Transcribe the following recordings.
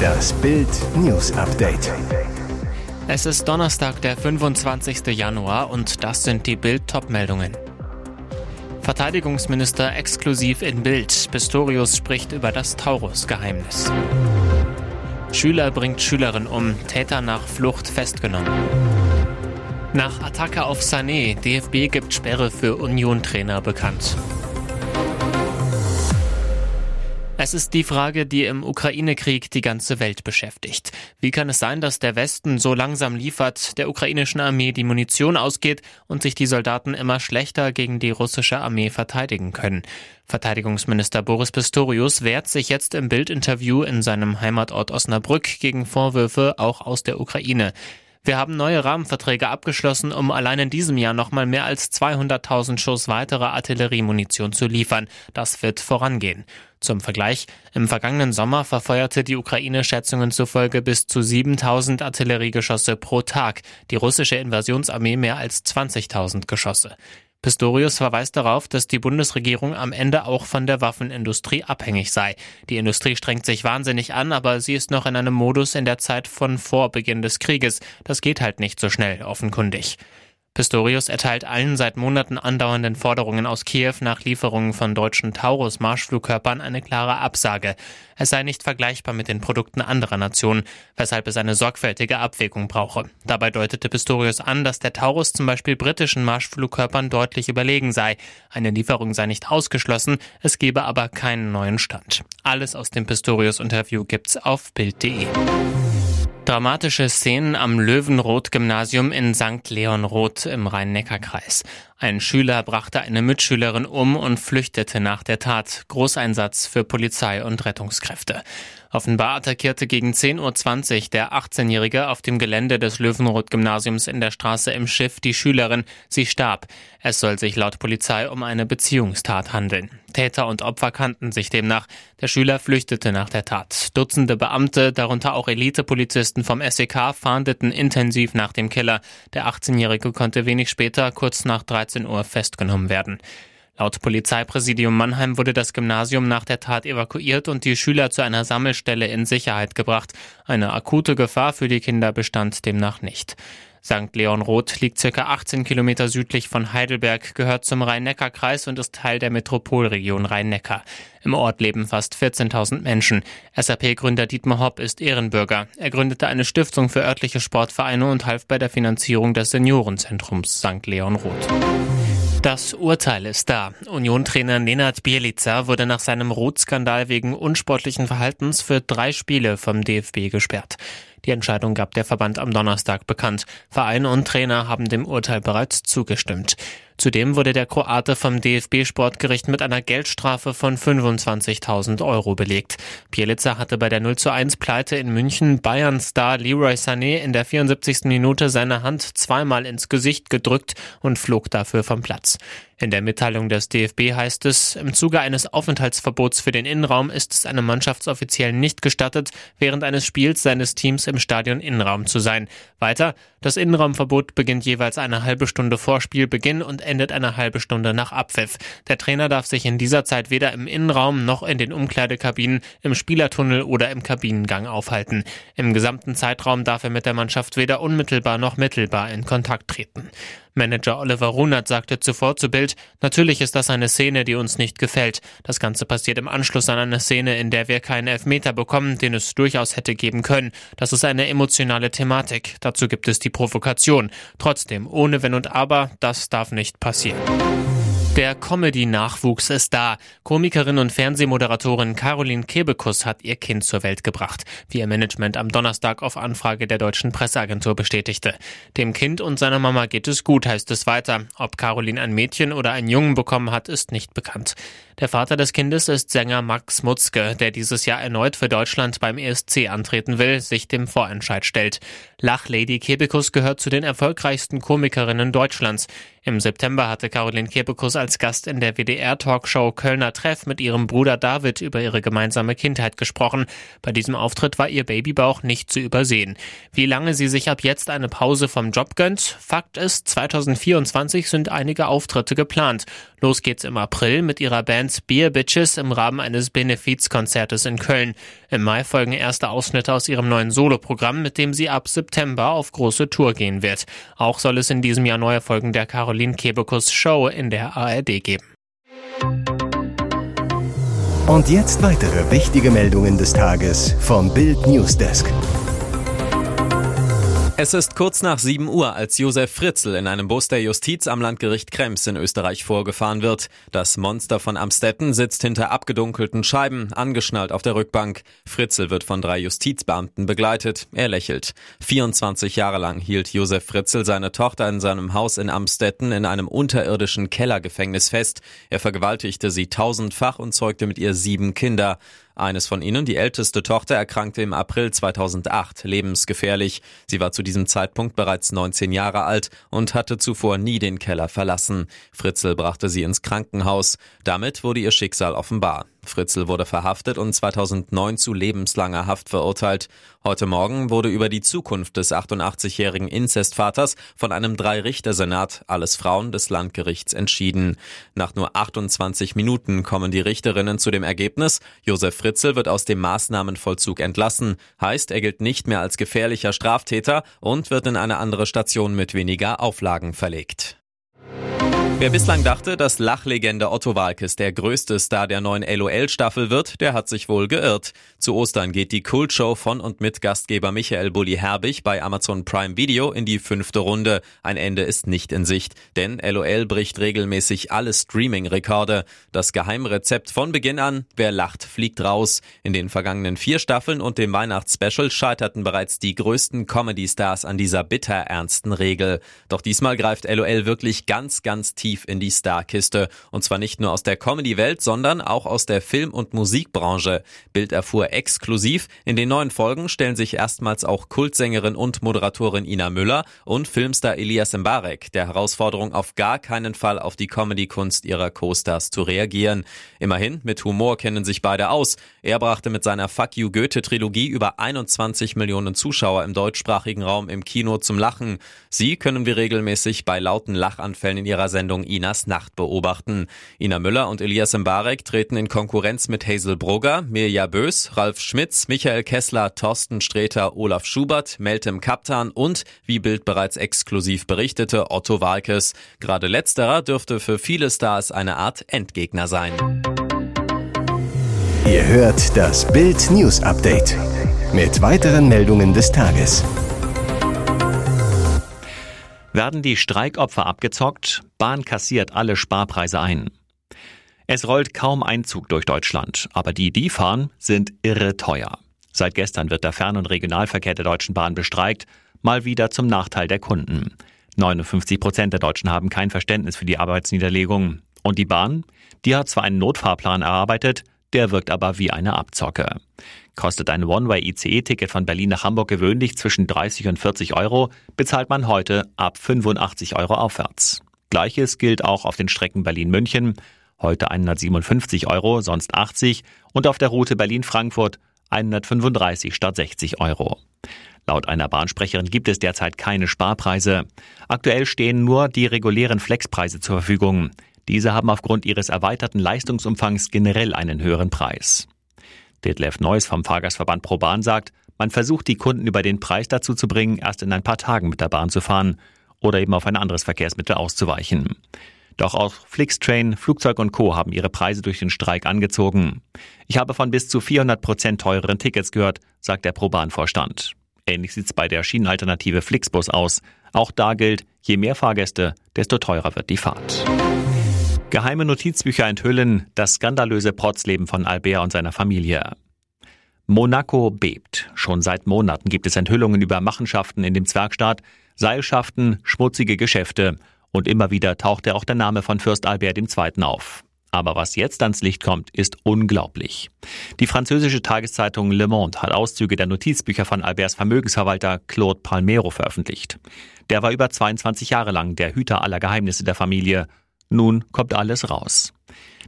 Das Bild News Update. Es ist Donnerstag, der 25. Januar und das sind die Bild meldungen Verteidigungsminister exklusiv in Bild. Pistorius spricht über das Taurus-Geheimnis. Schüler bringt Schülerin um, Täter nach Flucht festgenommen. Nach Attacke auf Sané, DFB gibt Sperre für Union-Trainer bekannt. Es ist die Frage, die im Ukraine-Krieg die ganze Welt beschäftigt. Wie kann es sein, dass der Westen so langsam liefert, der ukrainischen Armee die Munition ausgeht und sich die Soldaten immer schlechter gegen die russische Armee verteidigen können? Verteidigungsminister Boris Pistorius wehrt sich jetzt im Bildinterview in seinem Heimatort Osnabrück gegen Vorwürfe auch aus der Ukraine. Wir haben neue Rahmenverträge abgeschlossen, um allein in diesem Jahr nochmal mehr als 200.000 Schuss weitere Artilleriemunition zu liefern. Das wird vorangehen. Zum Vergleich, im vergangenen Sommer verfeuerte die Ukraine Schätzungen zufolge bis zu 7000 Artilleriegeschosse pro Tag, die russische Invasionsarmee mehr als 20.000 Geschosse. Pistorius verweist darauf, dass die Bundesregierung am Ende auch von der Waffenindustrie abhängig sei. Die Industrie strengt sich wahnsinnig an, aber sie ist noch in einem Modus in der Zeit von vor Beginn des Krieges. Das geht halt nicht so schnell, offenkundig. Pistorius erteilt allen seit Monaten andauernden Forderungen aus Kiew nach Lieferungen von deutschen Taurus-Marschflugkörpern eine klare Absage. Es sei nicht vergleichbar mit den Produkten anderer Nationen, weshalb es eine sorgfältige Abwägung brauche. Dabei deutete Pistorius an, dass der Taurus zum Beispiel britischen Marschflugkörpern deutlich überlegen sei. Eine Lieferung sei nicht ausgeschlossen, es gebe aber keinen neuen Stand. Alles aus dem Pistorius-Interview gibt's auf Bild.de. Dramatische Szenen am Löwenroth-Gymnasium in St. Leonroth im Rhein-Neckar-Kreis. Ein Schüler brachte eine Mitschülerin um und flüchtete nach der Tat. Großeinsatz für Polizei und Rettungskräfte. Offenbar attackierte gegen 10.20 Uhr der 18-Jährige auf dem Gelände des Löwenroth-Gymnasiums in der Straße im Schiff die Schülerin. Sie starb. Es soll sich laut Polizei um eine Beziehungstat handeln. Täter und Opfer kannten sich demnach. Der Schüler flüchtete nach der Tat. Dutzende Beamte, darunter auch Elitepolizisten vom SEK, fahndeten intensiv nach dem Killer. Der 18-Jährige konnte wenig später, kurz nach 13 Uhr, festgenommen werden. Laut Polizeipräsidium Mannheim wurde das Gymnasium nach der Tat evakuiert und die Schüler zu einer Sammelstelle in Sicherheit gebracht. Eine akute Gefahr für die Kinder bestand demnach nicht. St. Leon Roth liegt circa 18 Kilometer südlich von Heidelberg, gehört zum Rhein-Neckar-Kreis und ist Teil der Metropolregion Rhein-Neckar. Im Ort leben fast 14.000 Menschen. SAP-Gründer Dietmar Hopp ist Ehrenbürger. Er gründete eine Stiftung für örtliche Sportvereine und half bei der Finanzierung des Seniorenzentrums St. Leon Roth. Das Urteil ist da. Union-Trainer Nenad Bielica wurde nach seinem Rotskandal wegen unsportlichen Verhaltens für drei Spiele vom DFB gesperrt. Die Entscheidung gab der Verband am Donnerstag bekannt. Verein und Trainer haben dem Urteil bereits zugestimmt. Zudem wurde der Kroate vom DFB-Sportgericht mit einer Geldstrafe von 25.000 Euro belegt. Bielica hatte bei der 0 zu 1 Pleite in München Bayern-Star Leroy Sané in der 74. Minute seine Hand zweimal ins Gesicht gedrückt und flog dafür vom Platz. In der Mitteilung des DFB heißt es, im Zuge eines Aufenthaltsverbots für den Innenraum ist es einem Mannschaftsoffiziellen nicht gestattet, während eines Spiels seines Teams im Stadion Innenraum zu sein. Weiter, das Innenraumverbot beginnt jeweils eine halbe Stunde vor Spielbeginn und endet eine halbe Stunde nach Abpfiff. Der Trainer darf sich in dieser Zeit weder im Innenraum noch in den Umkleidekabinen, im Spielertunnel oder im Kabinengang aufhalten. Im gesamten Zeitraum darf er mit der Mannschaft weder unmittelbar noch mittelbar in Kontakt treten. Manager Oliver Runert sagte zuvor zu Bild, natürlich ist das eine Szene, die uns nicht gefällt. Das Ganze passiert im Anschluss an eine Szene, in der wir keinen Elfmeter bekommen, den es durchaus hätte geben können. Das ist eine emotionale Thematik. Dazu gibt es die Provokation. Trotzdem, ohne Wenn und Aber, das darf nicht passieren. Der Comedy-Nachwuchs ist da. Komikerin und Fernsehmoderatorin Caroline Kebekus hat ihr Kind zur Welt gebracht, wie ihr Management am Donnerstag auf Anfrage der deutschen Presseagentur bestätigte. Dem Kind und seiner Mama geht es gut, heißt es weiter. Ob Caroline ein Mädchen oder einen Jungen bekommen hat, ist nicht bekannt. Der Vater des Kindes ist Sänger Max Mutzke, der dieses Jahr erneut für Deutschland beim ESC antreten will, sich dem Vorentscheid stellt. Lachlady Kebekus gehört zu den erfolgreichsten Komikerinnen Deutschlands. Im September hatte Caroline Kebekus als Gast in der WDR-Talkshow Kölner Treff mit ihrem Bruder David über ihre gemeinsame Kindheit gesprochen. Bei diesem Auftritt war ihr Babybauch nicht zu übersehen. Wie lange sie sich ab jetzt eine Pause vom Job gönnt? Fakt ist, 2024 sind einige Auftritte geplant. Los geht's im April mit ihrer Band Beer Bitches im Rahmen eines Benefizkonzertes in Köln. Im Mai folgen erste Ausschnitte aus ihrem neuen Soloprogramm, mit dem sie ab September auf große Tour gehen wird. Auch soll es in diesem Jahr neue Folgen der Caroline Kebekus Show in der ARD geben. Und jetzt weitere wichtige Meldungen des Tages vom Bild Newsdesk. Es ist kurz nach 7 Uhr, als Josef Fritzl in einem Bus der Justiz am Landgericht Krems in Österreich vorgefahren wird. Das Monster von Amstetten sitzt hinter abgedunkelten Scheiben, angeschnallt auf der Rückbank. Fritzl wird von drei Justizbeamten begleitet. Er lächelt. 24 Jahre lang hielt Josef Fritzl seine Tochter in seinem Haus in Amstetten in einem unterirdischen Kellergefängnis fest. Er vergewaltigte sie tausendfach und zeugte mit ihr sieben Kinder. Eines von ihnen, die älteste Tochter, erkrankte im April 2008 lebensgefährlich. Sie war zu diesem Zeitpunkt bereits 19 Jahre alt und hatte zuvor nie den Keller verlassen. Fritzl brachte sie ins Krankenhaus. Damit wurde ihr Schicksal offenbar. Fritzl wurde verhaftet und 2009 zu lebenslanger Haft verurteilt. Heute Morgen wurde über die Zukunft des 88-jährigen Inzestvaters von einem Drei-Richter-Senat, alles Frauen des Landgerichts, entschieden. Nach nur 28 Minuten kommen die Richterinnen zu dem Ergebnis, Josef Fritzl wird aus dem Maßnahmenvollzug entlassen. Heißt, er gilt nicht mehr als gefährlicher Straftäter und wird in eine andere Station mit weniger Auflagen verlegt. Wer bislang dachte, dass Lachlegende Otto Walkes der größte Star der neuen LOL-Staffel wird, der hat sich wohl geirrt. Zu Ostern geht die Kultshow von und mit Gastgeber Michael Bulli Herbig bei Amazon Prime Video in die fünfte Runde. Ein Ende ist nicht in Sicht, denn LOL bricht regelmäßig alle Streaming-Rekorde. Das Geheimrezept von Beginn an, wer lacht, fliegt raus. In den vergangenen vier Staffeln und dem Weihnachtsspecial scheiterten bereits die größten Comedy-Stars an dieser bitter ernsten Regel. Doch diesmal greift LOL wirklich ganz, ganz tief tief in die Starkiste. Und zwar nicht nur aus der Comedy-Welt, sondern auch aus der Film- und Musikbranche. Bild erfuhr exklusiv, in den neuen Folgen stellen sich erstmals auch Kultsängerin und Moderatorin Ina Müller und Filmstar Elias Mbarek der Herausforderung auf gar keinen Fall auf die Comedy-Kunst ihrer Co-Stars zu reagieren. Immerhin, mit Humor kennen sich beide aus. Er brachte mit seiner Fuck You Goethe-Trilogie über 21 Millionen Zuschauer im deutschsprachigen Raum im Kino zum Lachen. Sie können wir regelmäßig bei lauten Lachanfällen in ihrer Sendung Sendung Inas Nacht beobachten. Ina Müller und Elias Mbarek treten in Konkurrenz mit Hazel Brugger, Mirja Bös, Ralf Schmitz, Michael Kessler, Thorsten Sträter, Olaf Schubert, Meltem Kaptan und, wie Bild bereits exklusiv berichtete, Otto Walkes. Gerade letzterer dürfte für viele Stars eine Art Endgegner sein. Ihr hört das Bild News Update mit weiteren Meldungen des Tages. Werden die Streikopfer abgezockt? Bahn kassiert alle Sparpreise ein. Es rollt kaum Einzug durch Deutschland, aber die, die fahren, sind irre teuer. Seit gestern wird der Fern- und Regionalverkehr der Deutschen Bahn bestreikt, mal wieder zum Nachteil der Kunden. 59 Prozent der Deutschen haben kein Verständnis für die Arbeitsniederlegung. Und die Bahn? Die hat zwar einen Notfahrplan erarbeitet, der wirkt aber wie eine Abzocke. Kostet ein One-Way-ICE-Ticket von Berlin nach Hamburg gewöhnlich zwischen 30 und 40 Euro, bezahlt man heute ab 85 Euro aufwärts. Gleiches gilt auch auf den Strecken Berlin-München, heute 157 Euro, sonst 80 und auf der Route Berlin-Frankfurt 135 statt 60 Euro. Laut einer Bahnsprecherin gibt es derzeit keine Sparpreise. Aktuell stehen nur die regulären Flexpreise zur Verfügung. Diese haben aufgrund ihres erweiterten Leistungsumfangs generell einen höheren Preis. Detlef Neuss vom Fahrgastverband ProBahn sagt, man versucht die Kunden über den Preis dazu zu bringen, erst in ein paar Tagen mit der Bahn zu fahren oder eben auf ein anderes Verkehrsmittel auszuweichen. Doch auch Flixtrain, Flugzeug und Co. haben ihre Preise durch den Streik angezogen. Ich habe von bis zu 400 Prozent teureren Tickets gehört, sagt der ProBahn-Vorstand. Ähnlich sieht's bei der Schienenalternative Flixbus aus. Auch da gilt, je mehr Fahrgäste, desto teurer wird die Fahrt. Geheime Notizbücher enthüllen das skandalöse Protzleben von Albert und seiner Familie. Monaco bebt. Schon seit Monaten gibt es Enthüllungen über Machenschaften in dem Zwergstaat, Seilschaften, schmutzige Geschäfte und immer wieder tauchte auch der Name von Fürst Albert II. auf. Aber was jetzt ans Licht kommt, ist unglaublich. Die französische Tageszeitung Le Monde hat Auszüge der Notizbücher von Alberts Vermögensverwalter Claude Palmero veröffentlicht. Der war über 22 Jahre lang der Hüter aller Geheimnisse der Familie nun kommt alles raus.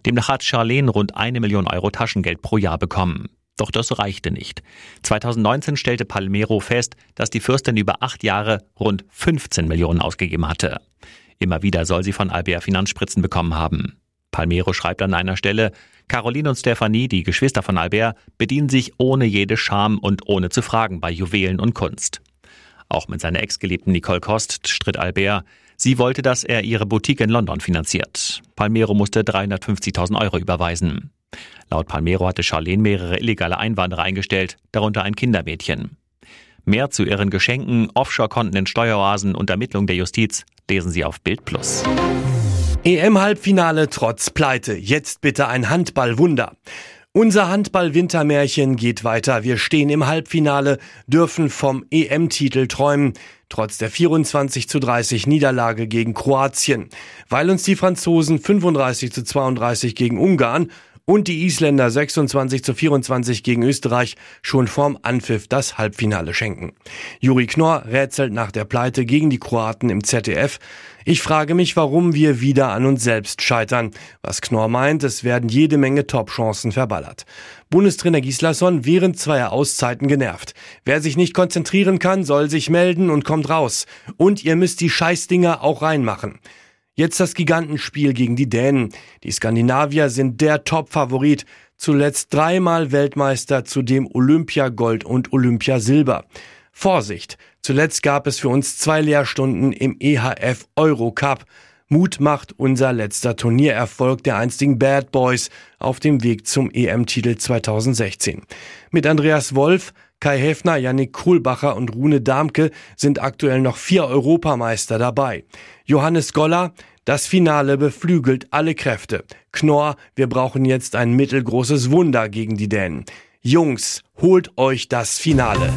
Demnach hat Charlene rund eine Million Euro Taschengeld pro Jahr bekommen. Doch das reichte nicht. 2019 stellte Palmero fest, dass die Fürstin über acht Jahre rund 15 Millionen ausgegeben hatte. Immer wieder soll sie von Albert Finanzspritzen bekommen haben. Palmero schreibt an einer Stelle, Caroline und Stefanie, die Geschwister von Albert, bedienen sich ohne jede Scham und ohne zu fragen bei Juwelen und Kunst. Auch mit seiner Ex-Geliebten Nicole Kost stritt Albert. Sie wollte, dass er ihre Boutique in London finanziert. Palmero musste 350.000 Euro überweisen. Laut Palmero hatte Charlene mehrere illegale Einwanderer eingestellt, darunter ein Kindermädchen. Mehr zu ihren Geschenken, Offshore-Konten in Steueroasen und Ermittlungen der Justiz lesen Sie auf Bild. EM-Halbfinale trotz Pleite. Jetzt bitte ein Handballwunder. Unser Handball-Wintermärchen geht weiter. Wir stehen im Halbfinale, dürfen vom EM-Titel träumen, trotz der 24 zu 30 Niederlage gegen Kroatien. Weil uns die Franzosen 35 zu 32 gegen Ungarn und die Isländer 26 zu 24 gegen Österreich schon vorm Anpfiff das Halbfinale schenken. Juri Knorr rätselt nach der Pleite gegen die Kroaten im ZDF. Ich frage mich, warum wir wieder an uns selbst scheitern. Was Knorr meint, es werden jede Menge Top-Chancen verballert. Bundestrainer Gislason während zweier Auszeiten genervt. Wer sich nicht konzentrieren kann, soll sich melden und kommt raus. Und ihr müsst die Scheißdinger auch reinmachen. Jetzt das Gigantenspiel gegen die Dänen. Die Skandinavier sind der Top-Favorit. Zuletzt dreimal Weltmeister, zudem Olympiagold und Olympiasilber. Vorsicht! Zuletzt gab es für uns zwei Lehrstunden im EHF Eurocup. Mut macht unser letzter Turniererfolg der einstigen Bad Boys auf dem Weg zum EM-Titel 2016. Mit Andreas Wolf, Kai Häfner, Yannick Kohlbacher und Rune Damke sind aktuell noch vier Europameister dabei. Johannes Goller, das Finale beflügelt alle Kräfte. Knorr, wir brauchen jetzt ein mittelgroßes Wunder gegen die Dänen. Jungs, holt euch das Finale.